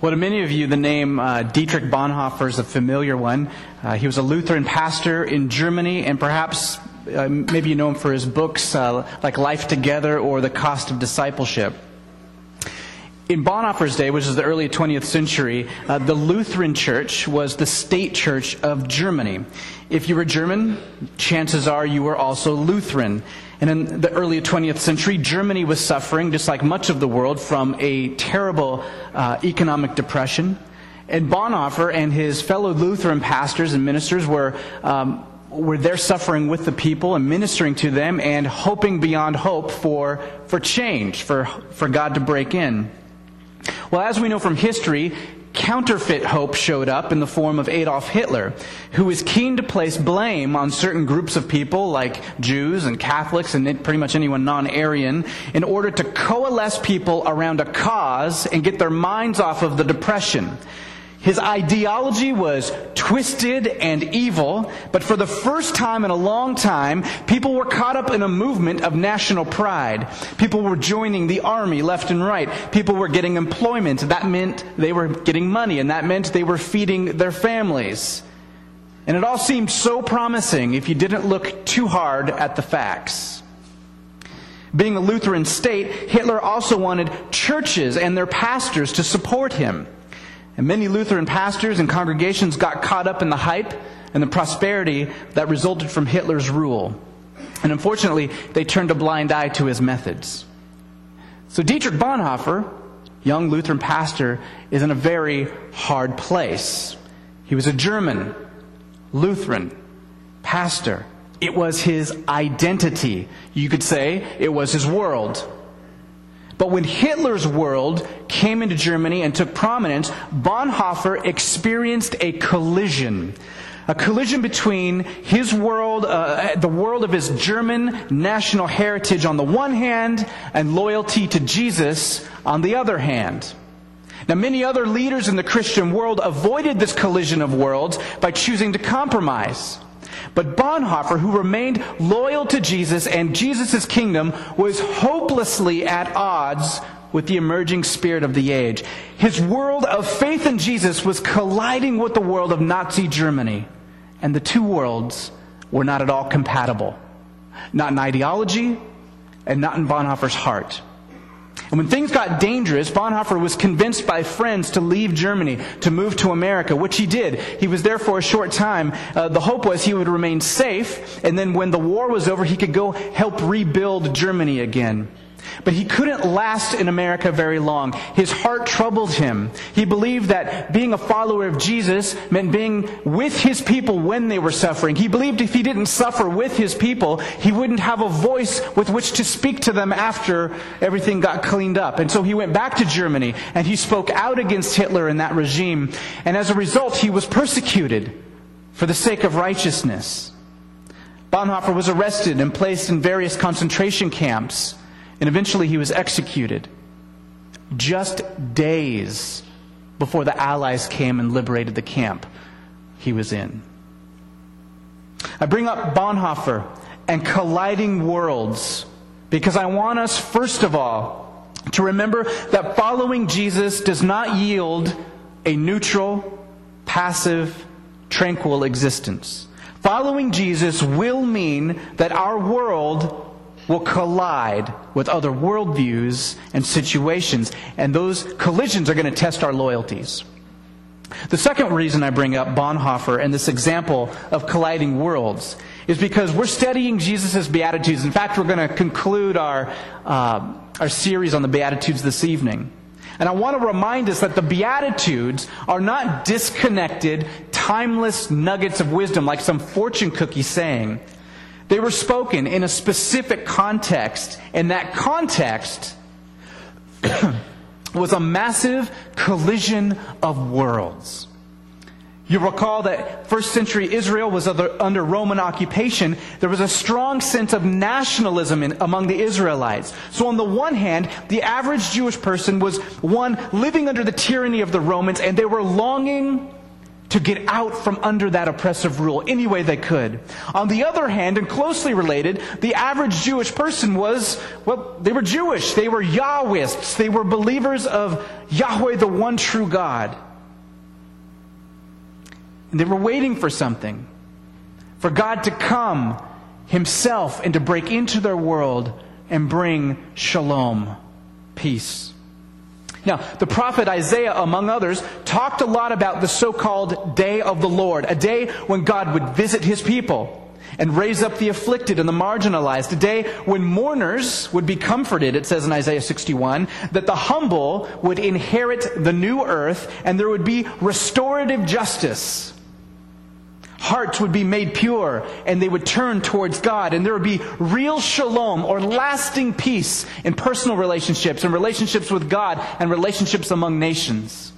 Well, to many of you, the name uh, Dietrich Bonhoeffer is a familiar one. Uh, he was a Lutheran pastor in Germany, and perhaps uh, maybe you know him for his books uh, like Life Together or The Cost of Discipleship. In Bonhoeffer's day, which is the early 20th century, uh, the Lutheran Church was the state church of Germany. If you were German, chances are you were also Lutheran. And in the early 20th century, Germany was suffering, just like much of the world, from a terrible uh, economic depression. And Bonhoeffer and his fellow Lutheran pastors and ministers were, um, were there suffering with the people and ministering to them and hoping beyond hope for, for change, for, for God to break in. Well, as we know from history, counterfeit hope showed up in the form of Adolf Hitler, who was keen to place blame on certain groups of people like Jews and Catholics and pretty much anyone non-Aryan in order to coalesce people around a cause and get their minds off of the depression. His ideology was twisted and evil, but for the first time in a long time, people were caught up in a movement of national pride. People were joining the army left and right. People were getting employment. That meant they were getting money, and that meant they were feeding their families. And it all seemed so promising if you didn't look too hard at the facts. Being a Lutheran state, Hitler also wanted churches and their pastors to support him. And many Lutheran pastors and congregations got caught up in the hype and the prosperity that resulted from Hitler's rule. And unfortunately, they turned a blind eye to his methods. So Dietrich Bonhoeffer, young Lutheran pastor, is in a very hard place. He was a German, Lutheran, pastor. It was his identity. You could say it was his world. But when Hitler's world came into Germany and took prominence, Bonhoeffer experienced a collision. A collision between his world, uh, the world of his German national heritage on the one hand, and loyalty to Jesus on the other hand. Now, many other leaders in the Christian world avoided this collision of worlds by choosing to compromise. But Bonhoeffer, who remained loyal to Jesus and Jesus' kingdom, was hopelessly at odds with the emerging spirit of the age. His world of faith in Jesus was colliding with the world of Nazi Germany. And the two worlds were not at all compatible. Not in ideology and not in Bonhoeffer's heart. And when things got dangerous, Bonhoeffer was convinced by friends to leave Germany, to move to America, which he did. He was there for a short time. Uh, the hope was he would remain safe, and then when the war was over, he could go help rebuild Germany again. But he couldn't last in America very long. His heart troubled him. He believed that being a follower of Jesus meant being with his people when they were suffering. He believed if he didn't suffer with his people, he wouldn't have a voice with which to speak to them after everything got cleaned up. And so he went back to Germany and he spoke out against Hitler and that regime. And as a result, he was persecuted for the sake of righteousness. Bonhoeffer was arrested and placed in various concentration camps. And eventually he was executed just days before the Allies came and liberated the camp he was in. I bring up Bonhoeffer and colliding worlds because I want us, first of all, to remember that following Jesus does not yield a neutral, passive, tranquil existence. Following Jesus will mean that our world will collide with other worldviews and situations, and those collisions are going to test our loyalties. The second reason I bring up Bonhoeffer and this example of colliding worlds is because we're studying Jesus' Beatitudes. In fact, we're going to conclude our, uh, our series on the Beatitudes this evening. And I want to remind us that the Beatitudes are not disconnected, timeless nuggets of wisdom like some fortune cookie saying. They were spoken in a specific context, and that context was a massive collision of worlds. You recall that first century Israel was under, Roman occupation. There was a strong sense of nationalism in, among the Israelites. So on the one hand, the average Jewish person was one living under the tyranny of the Romans and they were longing to get out from under that oppressive rule any way they could. On the other hand, and closely related, the average Jewish person was, well, they were Jewish. They were Yahwists. They were believers of Yahweh, the one true God. And they were waiting for something, for God to come himself and to break into their world and bring shalom, peace. Now, the prophet Isaiah, among others, talked a lot about the so called day of the Lord, a day when God would visit his people and raise up the afflicted and the marginalized, a day when mourners would be comforted, it says in Isaiah 61, that the humble would inherit the new earth and there would be restorative justice. Hearts would be made pure and they would turn towards God and there would be real shalom or lasting peace in personal relationships and relationships with God and relationships among nations.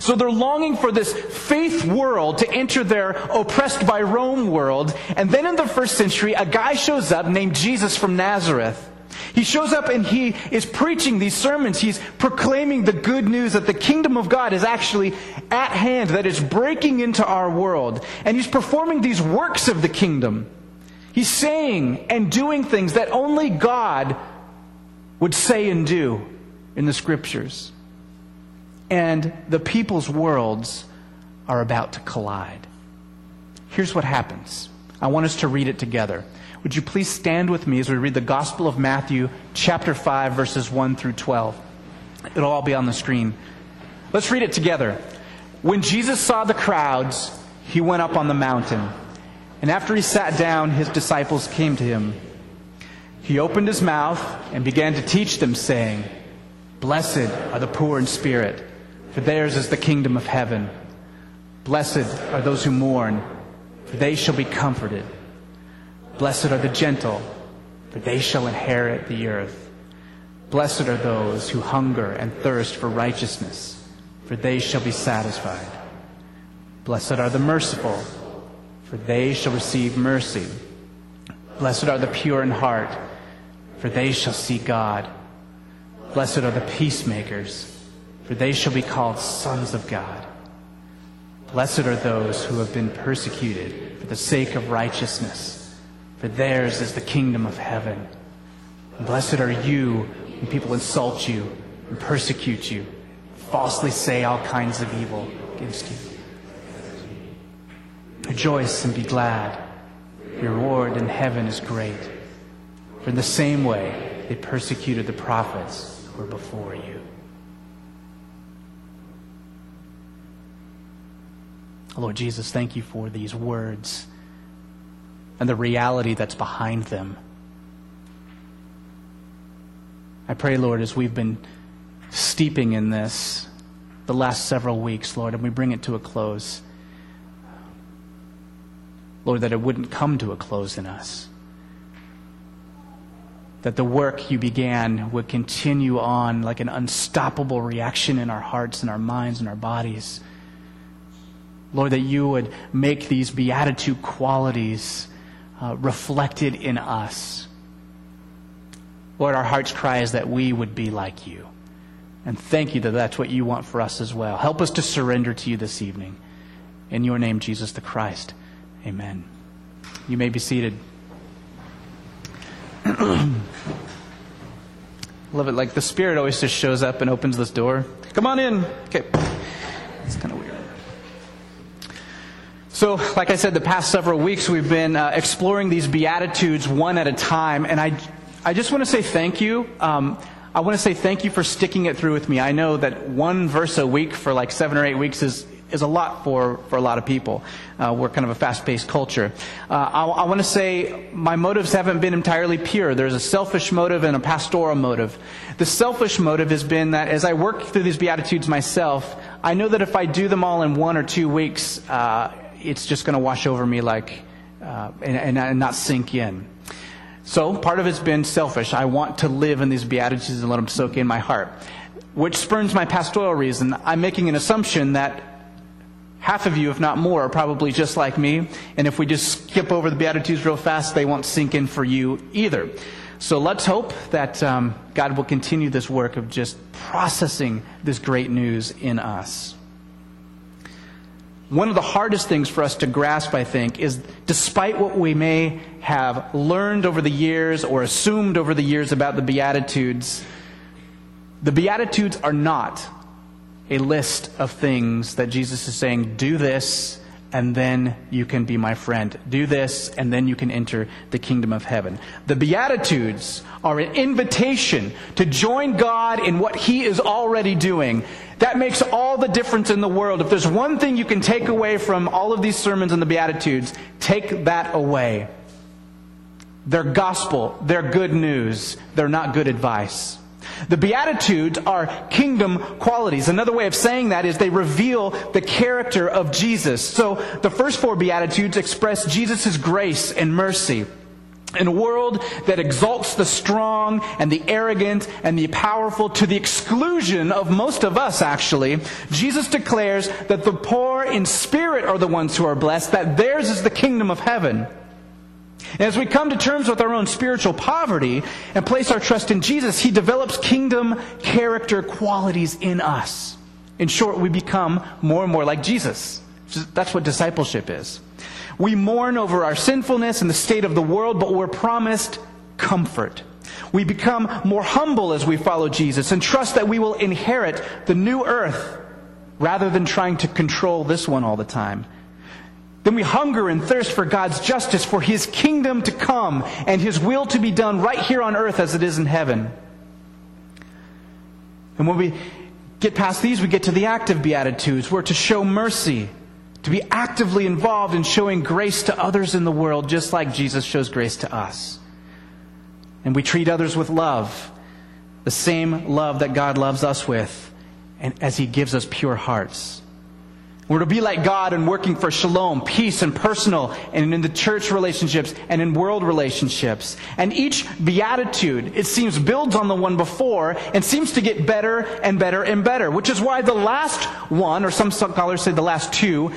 So they're longing for this faith world to enter their oppressed by Rome world. And then in the first century, a guy shows up named Jesus from Nazareth. He shows up and he is preaching these sermons. He's proclaiming the good news that the kingdom of God is actually at hand, that it's breaking into our world. And he's performing these works of the kingdom. He's saying and doing things that only God would say and do in the scriptures. And the people's worlds are about to collide. Here's what happens. I want us to read it together. Would you please stand with me as we read the Gospel of Matthew, chapter 5, verses 1 through 12? It'll all be on the screen. Let's read it together. When Jesus saw the crowds, he went up on the mountain. And after he sat down, his disciples came to him. He opened his mouth and began to teach them, saying, Blessed are the poor in spirit, for theirs is the kingdom of heaven. Blessed are those who mourn, for they shall be comforted. Blessed are the gentle, for they shall inherit the earth. Blessed are those who hunger and thirst for righteousness, for they shall be satisfied. Blessed are the merciful, for they shall receive mercy. Blessed are the pure in heart, for they shall see God. Blessed are the peacemakers, for they shall be called sons of God. Blessed are those who have been persecuted for the sake of righteousness for theirs is the kingdom of heaven. And blessed are you when people insult you and persecute you, falsely say all kinds of evil against you. Rejoice and be glad. Your reward in heaven is great. For in the same way they persecuted the prophets who were before you. Lord Jesus, thank you for these words and the reality that's behind them. I pray, Lord, as we've been steeping in this the last several weeks, Lord, and we bring it to a close, Lord, that it wouldn't come to a close in us. That the work you began would continue on like an unstoppable reaction in our hearts and our minds and our bodies. Lord, that you would make these beatitude qualities uh, reflected in us. Lord, our heart's cry is that we would be like you. And thank you that that's what you want for us as well. Help us to surrender to you this evening. In your name, Jesus the Christ. Amen. You may be seated. Love it. Like the Spirit always just shows up and opens this door. Come on in. Okay. It's kind of weird. So, like I said, the past several weeks we've been uh, exploring these Beatitudes one at a time, and I, I just want to say thank you. Um, I want to say thank you for sticking it through with me. I know that one verse a week for like seven or eight weeks is, is a lot for, for a lot of people. Uh, we're kind of a fast paced culture. Uh, I, I want to say my motives haven't been entirely pure. There's a selfish motive and a pastoral motive. The selfish motive has been that as I work through these Beatitudes myself, I know that if I do them all in one or two weeks, uh, it's just going to wash over me like, uh, and, and, not sink in. So part of it's been selfish. I want to live in these beatitudes and let them soak in my heart. Which spurns my pastoral reason. I'm making an assumption that half of you, if not more, are probably just like me. And if we just skip over the beatitudes real fast, they won't sink in for you either. So let's hope that um, God will continue this work of just processing this great news in us. One of the hardest things for us to grasp, I think, is despite what we may have learned over the years or assumed over the years about the Beatitudes, the Beatitudes are not a list of things that Jesus is saying, do this, and then you can be my friend. Do this, and then you can enter the kingdom of heaven. The Beatitudes are an invitation to join God in what He is already doing. That makes all the difference in the world. If there's one thing you can take away from all of these sermons and the Beatitudes, take that away. They're gospel, they're good news, they're not good advice. The Beatitudes are kingdom qualities. Another way of saying that is they reveal the character of Jesus. So the first four Beatitudes express Jesus' grace and mercy. In a world that exalts the strong and the arrogant and the powerful to the exclusion of most of us, actually, Jesus declares that the poor in spirit are the ones who are blessed, that theirs is the kingdom of heaven. And as we come to terms with our own spiritual poverty and place our trust in Jesus, He develops kingdom character qualities in us. In short, we become more and more like Jesus. That's what discipleship is. We mourn over our sinfulness and the state of the world, but we're promised comfort. We become more humble as we follow Jesus and trust that we will inherit the new earth rather than trying to control this one all the time. Then we hunger and thirst for God's justice, for His kingdom to come and His will to be done right here on earth as it is in heaven. And when we get past these, we get to the active Beatitudes. We're to show mercy, to be actively involved in showing grace to others in the world, just like Jesus shows grace to us. And we treat others with love, the same love that God loves us with, and as He gives us pure hearts. We're to be like God and working for shalom, peace and personal and in the church relationships and in world relationships. And each beatitude, it seems, builds on the one before and seems to get better and better and better, which is why the last one, or some scholars say the last two,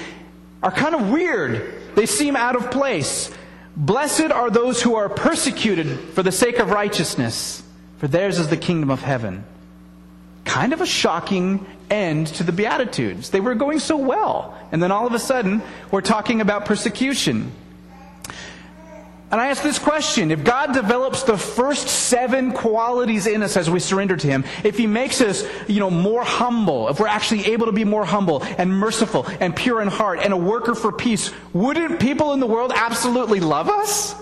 are kind of weird. They seem out of place. Blessed are those who are persecuted for the sake of righteousness, for theirs is the kingdom of heaven. Kind of a shocking end to the Beatitudes. They were going so well. And then all of a sudden, we're talking about persecution. And I ask this question if God develops the first seven qualities in us as we surrender to Him, if He makes us, you know, more humble, if we're actually able to be more humble and merciful and pure in heart and a worker for peace, wouldn't people in the world absolutely love us?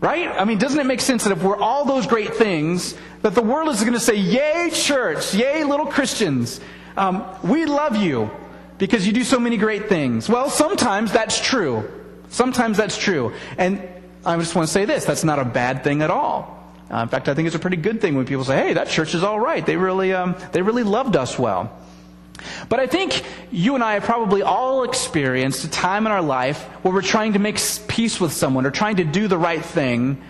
Right? I mean, doesn't it make sense that if we're all those great things, that the world is going to say, Yay, church! Yay, little Christians! Um, we love you because you do so many great things. Well, sometimes that's true. Sometimes that's true. And I just want to say this that's not a bad thing at all. Uh, in fact, I think it's a pretty good thing when people say, Hey, that church is all right. They really, um, they really loved us well. But I think you and I have probably all experienced a time in our life where we're trying to make peace with someone or trying to do the right thing,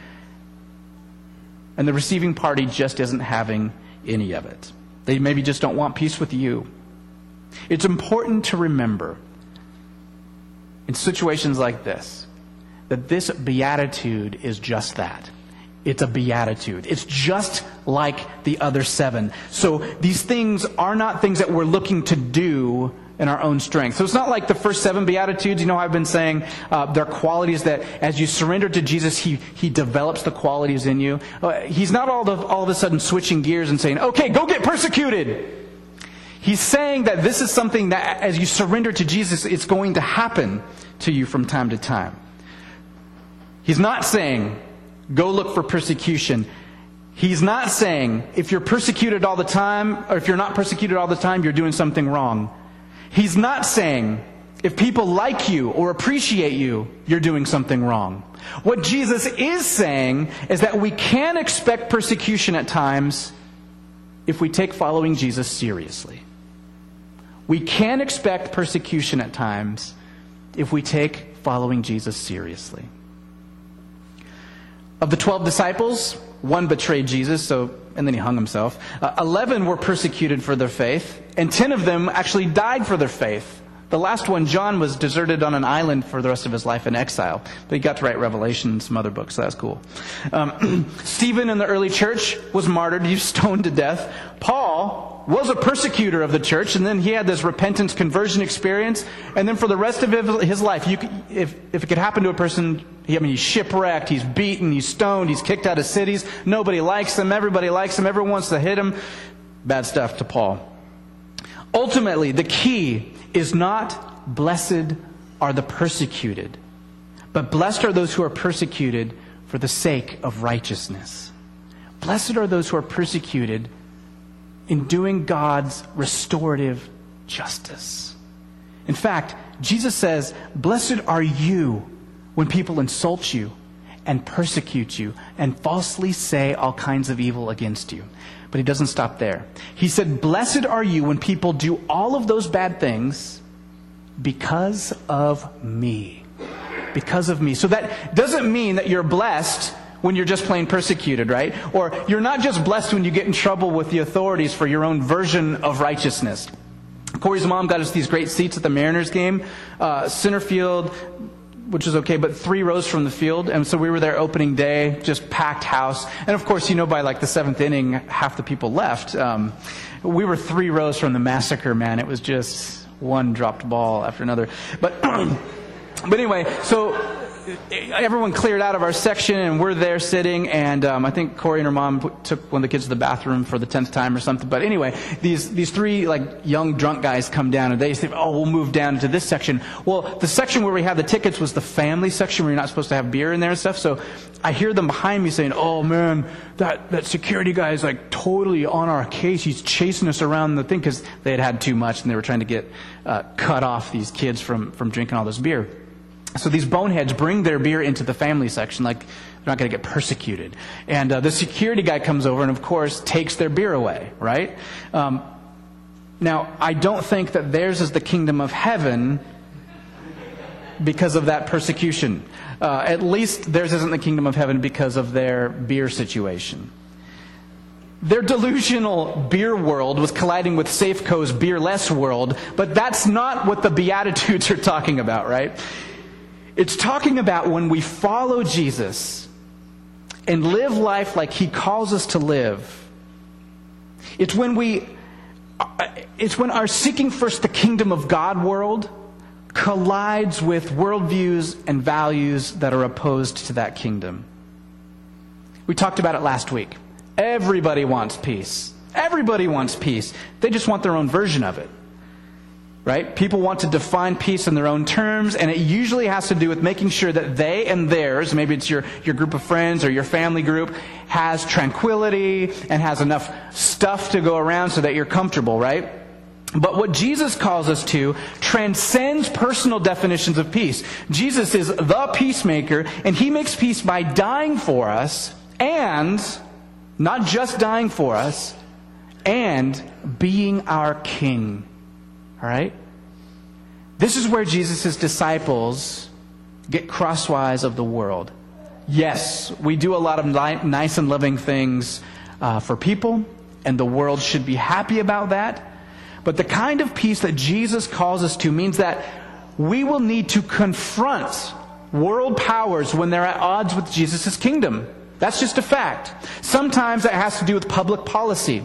and the receiving party just isn't having any of it. They maybe just don't want peace with you. It's important to remember in situations like this that this beatitude is just that. It's a beatitude. It's just like the other seven. So these things are not things that we're looking to do in our own strength. So it's not like the first seven beatitudes. You know, I've been saying uh, they're qualities that as you surrender to Jesus, he he develops the qualities in you. Uh, he's not all of all of a sudden switching gears and saying, "Okay, go get persecuted." He's saying that this is something that as you surrender to Jesus, it's going to happen to you from time to time. He's not saying go look for persecution. He's not saying if you're persecuted all the time, or if you're not persecuted all the time, you're doing something wrong. He's not saying if people like you or appreciate you, you're doing something wrong. What Jesus is saying is that we can expect persecution at times if we take following Jesus seriously. We can expect persecution at times if we take following Jesus seriously. Of the 12 disciples, one betrayed Jesus, so and then he hung himself. Uh, Eleven were persecuted for their faith, and ten of them actually died for their faith. The last one, John, was deserted on an island for the rest of his life in exile. But he got to write Revelation and some other books, so that's cool. Um, Stephen in the early church was martyred, he was stoned to death. Paul was a persecutor of the church, and then he had this repentance conversion experience, and then for the rest of his life, you, if, if it could happen to a person, I mean, he's shipwrecked, he's beaten, he's stoned, he's kicked out of cities, nobody likes him, everybody likes him, everyone wants to hit him. Bad stuff to Paul. Ultimately, the key is not blessed are the persecuted, but blessed are those who are persecuted for the sake of righteousness. Blessed are those who are persecuted in doing God's restorative justice. In fact, Jesus says, Blessed are you when people insult you and persecute you and falsely say all kinds of evil against you. But he doesn't stop there. He said, Blessed are you when people do all of those bad things because of me. Because of me. So that doesn't mean that you're blessed when you're just plain persecuted, right? Or you're not just blessed when you get in trouble with the authorities for your own version of righteousness. Corey's mom got us these great seats at the Mariners game. Uh, center field, which is okay, but three rows from the field. And so we were there opening day, just packed house. And of course, you know, by like the seventh inning, half the people left. Um, we were three rows from the massacre, man. It was just one dropped ball after another. But, but anyway, so everyone cleared out of our section and we're there sitting and um, i think corey and her mom took one of the kids to the bathroom for the 10th time or something. But anyway these, these three like young drunk guys come down and they say oh we'll move down into this section. Well the section where we had the tickets was the family section where you're not supposed to have beer in there and stuff. So i hear them behind me saying oh man that, that security guy is like totally on our case. He's chasing us around the thing. Because they had had too much and they were trying to get uh, cut off these kids from, from drinking all this beer so these boneheads bring their beer into the family section, like they're not going to get persecuted. And uh, the security guy comes over and, of course, takes their beer away, right? Um, now, I don't think that theirs is the kingdom of heaven because of that persecution. Uh, at least theirs isn't the kingdom of heaven because of their beer situation. Their delusional beer world was colliding with Safeco's beerless world, but that's not what the Beatitudes are talking about, right? It's talking about when we follow Jesus and live life like he calls us to live. It's when we it's when our seeking first the kingdom of God world collides with worldviews and values that are opposed to that kingdom. We talked about it last week. Everybody wants peace. Everybody wants peace. They just want their own version of it right? People want to define peace in their own terms, and it usually has to do with making sure that they and theirs, maybe it's your, your group of friends or your family group, has tranquility and has enough stuff to go around so that you're comfortable, right? But what Jesus calls us to transcends personal definitions of peace. Jesus is the peacemaker, and he makes peace by dying for us, and not just dying for us, and being our king. All right? This is where Jesus' disciples get crosswise of the world. Yes, we do a lot of nice and loving things uh, for people, and the world should be happy about that. But the kind of peace that Jesus calls us to means that we will need to confront world powers when they're at odds with Jesus' kingdom. That's just a fact. Sometimes it has to do with public policy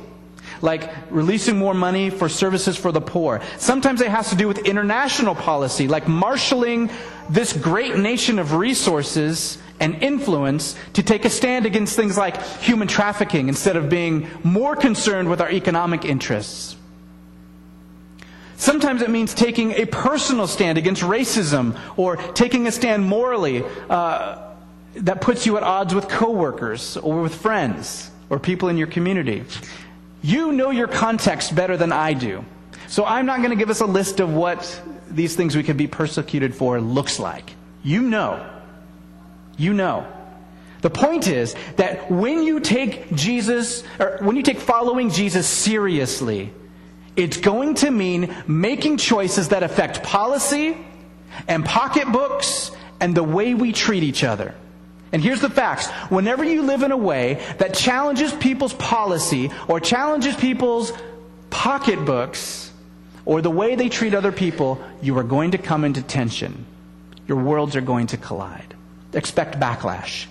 like releasing more money for services for the poor. Sometimes it has to do with international policy, like marshaling this great nation of resources and influence to take a stand against things like human trafficking instead of being more concerned with our economic interests. Sometimes it means taking a personal stand against racism or taking a stand morally uh, that puts you at odds with coworkers or with friends or people in your community. You know your context better than I do. So I'm not going to give us a list of what these things we could be persecuted for looks like. You know. You know. The point is that when you take Jesus, or when you take following Jesus seriously, it's going to mean making choices that affect policy and pocketbooks and the way we treat each other. And here's the facts. Whenever you live in a way that challenges people's policy or challenges people's pocketbooks or the way they treat other people, you are going to come into tension. Your worlds are going to collide. Expect backlash.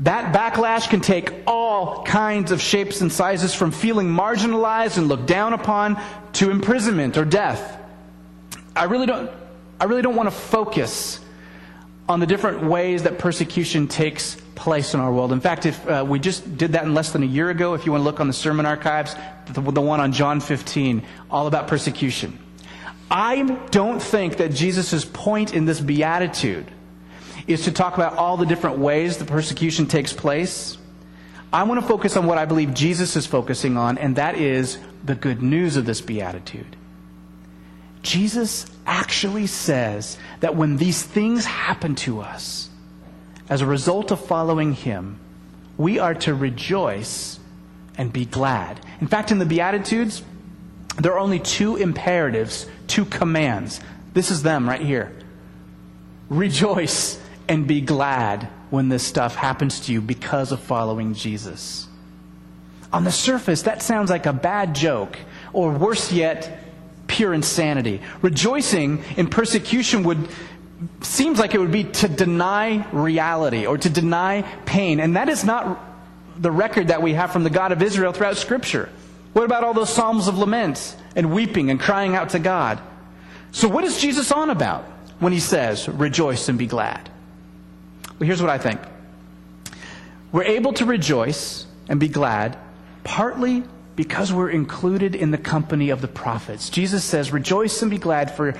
That backlash can take all kinds of shapes and sizes from feeling marginalized and looked down upon to imprisonment or death. I really don't, I really don't want to focus on the different ways that persecution takes place in our world. In fact, if uh, we just did that in less than a year ago, if you want to look on the sermon archives, the, the one on John 15, all about persecution. I don't think that Jesus' point in this beatitude is to talk about all the different ways the persecution takes place. I want to focus on what I believe Jesus is focusing on, and that is the good news of this beatitude. Jesus actually says that when these things happen to us, as a result of following him, we are to rejoice and be glad. In fact, in the Beatitudes, there are only two imperatives, two commands. This is them right here. Rejoice and be glad when this stuff happens to you because of following Jesus. On the surface, that sounds like a bad joke, or worse yet, pure insanity. Rejoicing in persecution would seems like it would be to deny reality or to deny pain, and that is not the record that we have from the God of Israel throughout Scripture. What about all those psalms of lament and weeping and crying out to God? So, what is Jesus on about when he says, Rejoice and be glad? Well, here's what I think. We're able to rejoice and be glad partly because we're included in the company of the prophets. Jesus says, Rejoice and be glad, for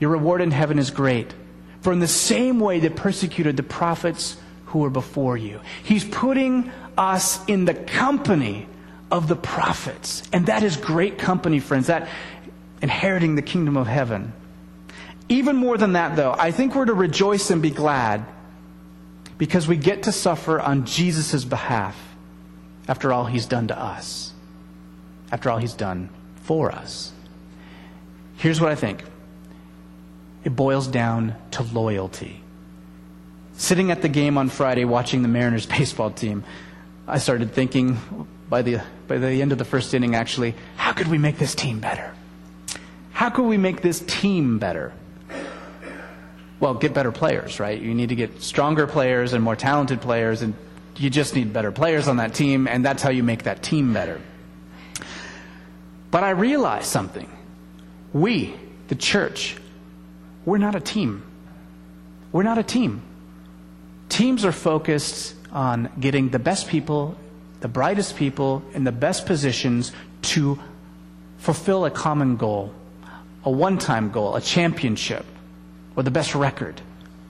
your reward in heaven is great. For in the same way that persecuted the prophets who were before you. He's putting us in the company of the prophets. And that is great company, friends. That inheriting the kingdom of heaven. Even more than that, though, I think we're to rejoice and be glad because we get to suffer on Jesus' behalf after all he's done to us, after all he's done for us. Here's what I think it boils down to loyalty. Sitting at the game on Friday watching the Mariners baseball team, I started thinking by the, by the end of the first inning, actually, how could we make this team better? How could we make this team better? well, get better players, right? You need to get stronger players and more talented players, and you just need better players on that team, and that's how you make that team better. But I realized something. We, the church, we're not a team. We're not a team. Teams are focused on getting the best people, the brightest people, in the best positions to fulfill a common goal, a one time goal, a championship or the best record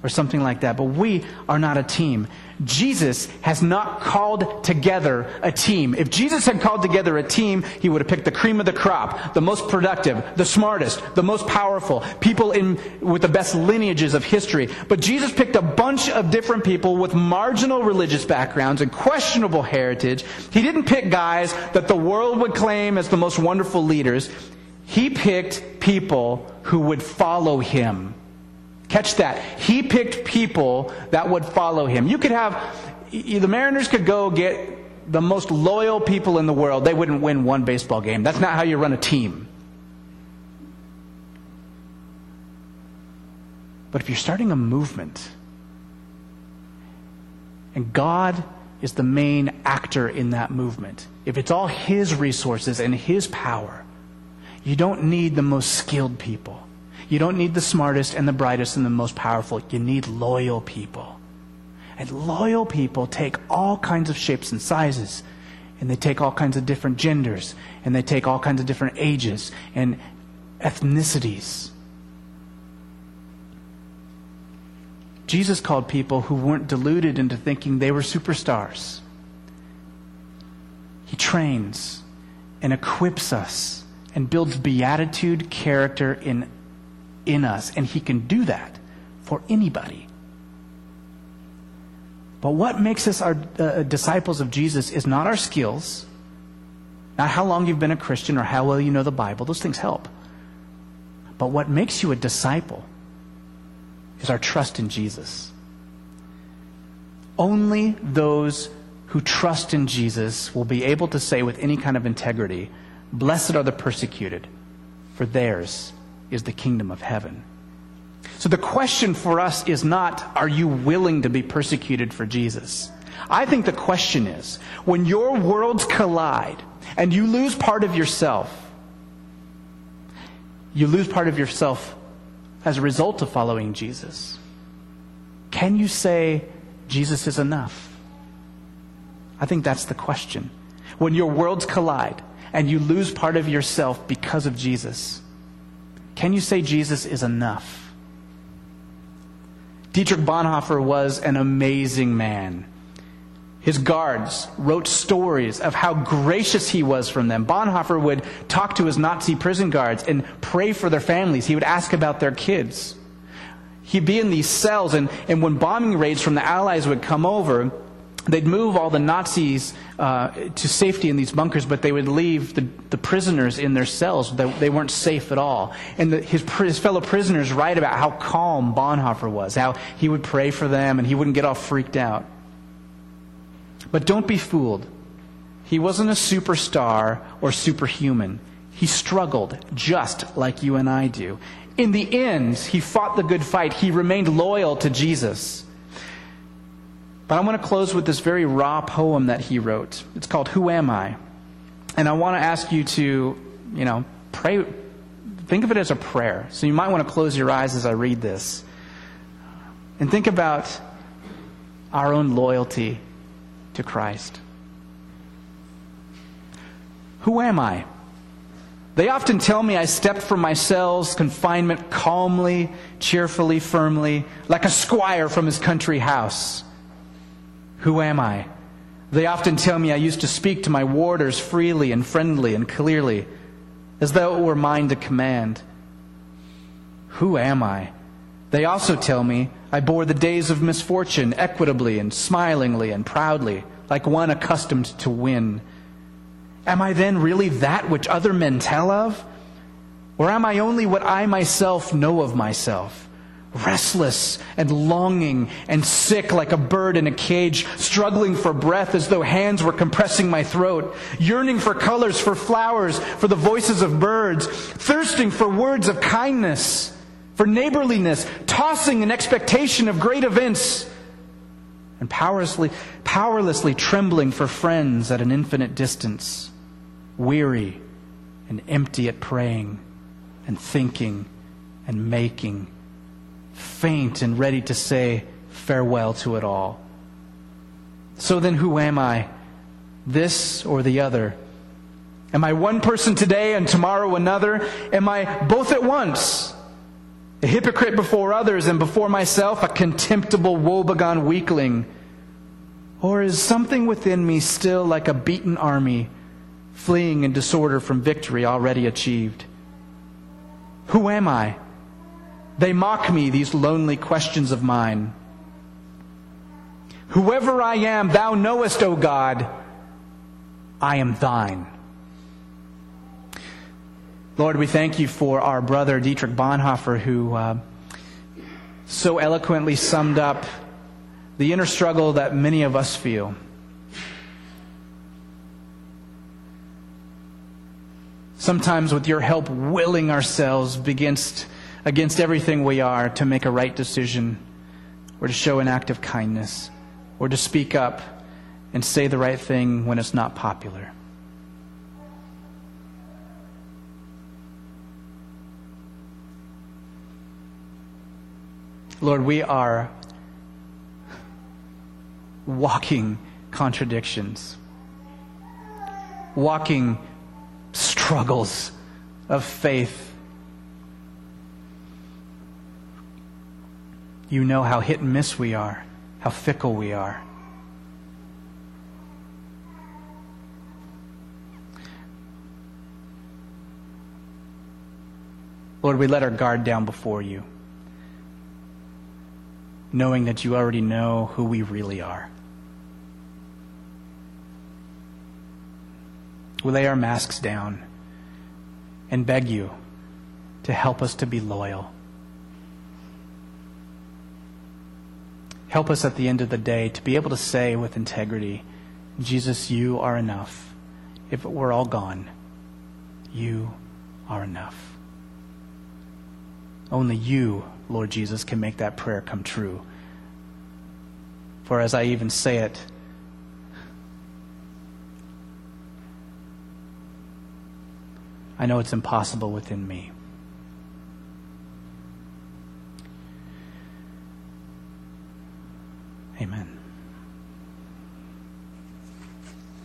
or something like that. But we are not a team. Jesus has not called together a team. If Jesus had called together a team, he would have picked the cream of the crop, the most productive, the smartest, the most powerful, people in, with the best lineages of history. But Jesus picked a bunch of different people with marginal religious backgrounds and questionable heritage. He didn't pick guys that the world would claim as the most wonderful leaders. He picked people who would follow him Catch that. He picked people that would follow him. You could have, the Mariners could go get the most loyal people in the world. They wouldn't win one baseball game. That's not how you run a team. But if you're starting a movement, and God is the main actor in that movement, if it's all His resources and His power, you don't need the most skilled people. You don't need the smartest and the brightest and the most powerful. You need loyal people. And loyal people take all kinds of shapes and sizes. And they take all kinds of different genders. And they take all kinds of different ages and ethnicities. Jesus called people who weren't deluded into thinking they were superstars. He trains and equips us and builds beatitude character in in us, and He can do that for anybody. But what makes us our uh, disciples of Jesus is not our skills, not how long you've been a Christian or how well you know the Bible. Those things help. But what makes you a disciple is our trust in Jesus. Only those who trust in Jesus will be able to say with any kind of integrity, Blessed are the persecuted, for theirs is the kingdom of heaven. So the question for us is not, are you willing to be persecuted for Jesus? I think the question is when your worlds collide and you lose part of yourself, you lose part of yourself as a result of following Jesus. Can you say Jesus is enough? I think that's the question. When your worlds collide and you lose part of yourself because of Jesus, can you say Jesus is enough? Dietrich Bonhoeffer was an amazing man. His guards wrote stories of how gracious he was from them. Bonhoeffer would talk to his Nazi prison guards and pray for their families. He would ask about their kids. He'd be in these cells, and, and when bombing raids from the Allies would come over, they'd move all the Nazis uh, to safety in these bunkers, but they would leave the, the prisoners in their cells. They, they weren't safe at all. And the, his, his fellow prisoners write about how calm Bonhoeffer was, how he would pray for them and he wouldn't get all freaked out. But don't be fooled. He wasn't a superstar or superhuman. He struggled just like you and I do. In the end, he fought the good fight. He remained loyal to Jesus. But I want to close with this very raw poem that he wrote. It's called Who Am I? And I want to ask you to, you know, pray. Think of it as a prayer. So you might want to close your eyes as I read this. And think about our own loyalty to Christ. Who am I? They often tell me I stepped from my cell's confinement calmly, cheerfully, firmly, like a squire from his country house. Who am I? They often tell me I used to speak to my warders freely and friendly and clearly, as though it were mine to command. Who am I? They also tell me I bore the days of misfortune equitably and smilingly and proudly, like one accustomed to win. Am I then really that which other men tell of? Or am I only what I myself know of myself? Restless and longing and sick like a bird in a cage, struggling for breath as though hands were compressing my throat, yearning for colors, for flowers, for the voices of birds, thirsting for words of kindness, for neighborliness, tossing in expectation of great events, and powerlessly, powerlessly trembling for friends at an infinite distance, weary and empty at praying and thinking and making faint and ready to say farewell to it all. So then, who am I? This or the other? Am I one person today and tomorrow another? Am I both at once? A hypocrite before others and before myself, a contemptible, woebegone weakling? Or is something within me still like a beaten army, fleeing in disorder from victory already achieved? Who am I? They mock me, these lonely questions of mine. Whoever I am, thou knowest, O God, I am thine. Lord, we thank you for our brother Dietrich Bonhoeffer, who uh, so eloquently summed up the inner struggle that many of us feel. Sometimes, with your help, willing ourselves against against everything we are to make a right decision or to show an act of kindness or to speak up and say the right thing when it's not popular. Lord, we are walking contradictions, walking struggles of faith You know how hit and miss we are, how fickle we are. Lord, we let our guard down before you, knowing that you already know who we really are. We lay our masks down and beg you to help us to be loyal. Help us at the end of the day to be able to say with integrity, Jesus, you are enough. If it were all gone, you are enough. Only you, Lord Jesus, can make that prayer come true. For as I even say it, I know it's impossible within me. Amen.